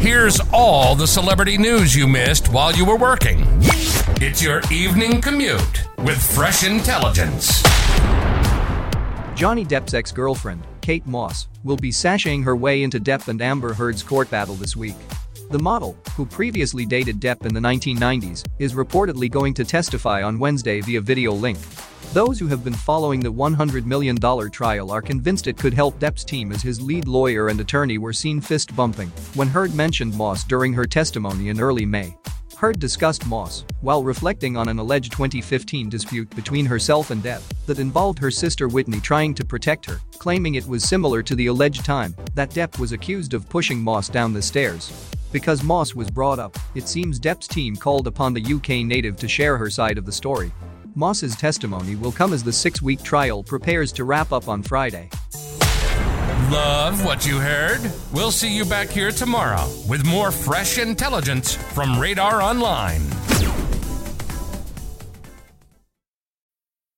Here's all the celebrity news you missed while you were working. It's your evening commute with fresh intelligence. Johnny Depp's ex girlfriend, Kate Moss, will be sashaying her way into Depp and Amber Heard's court battle this week. The model, who previously dated Depp in the 1990s, is reportedly going to testify on Wednesday via video link. Those who have been following the $100 million trial are convinced it could help Depp's team as his lead lawyer and attorney were seen fist bumping when Heard mentioned Moss during her testimony in early May. Heard discussed Moss while reflecting on an alleged 2015 dispute between herself and Depp that involved her sister Whitney trying to protect her, claiming it was similar to the alleged time that Depp was accused of pushing Moss down the stairs. Because Moss was brought up, it seems Depp's team called upon the UK native to share her side of the story. Moss's testimony will come as the six-week trial prepares to wrap up on Friday. Love what you heard? We'll see you back here tomorrow with more fresh intelligence from Radar Online.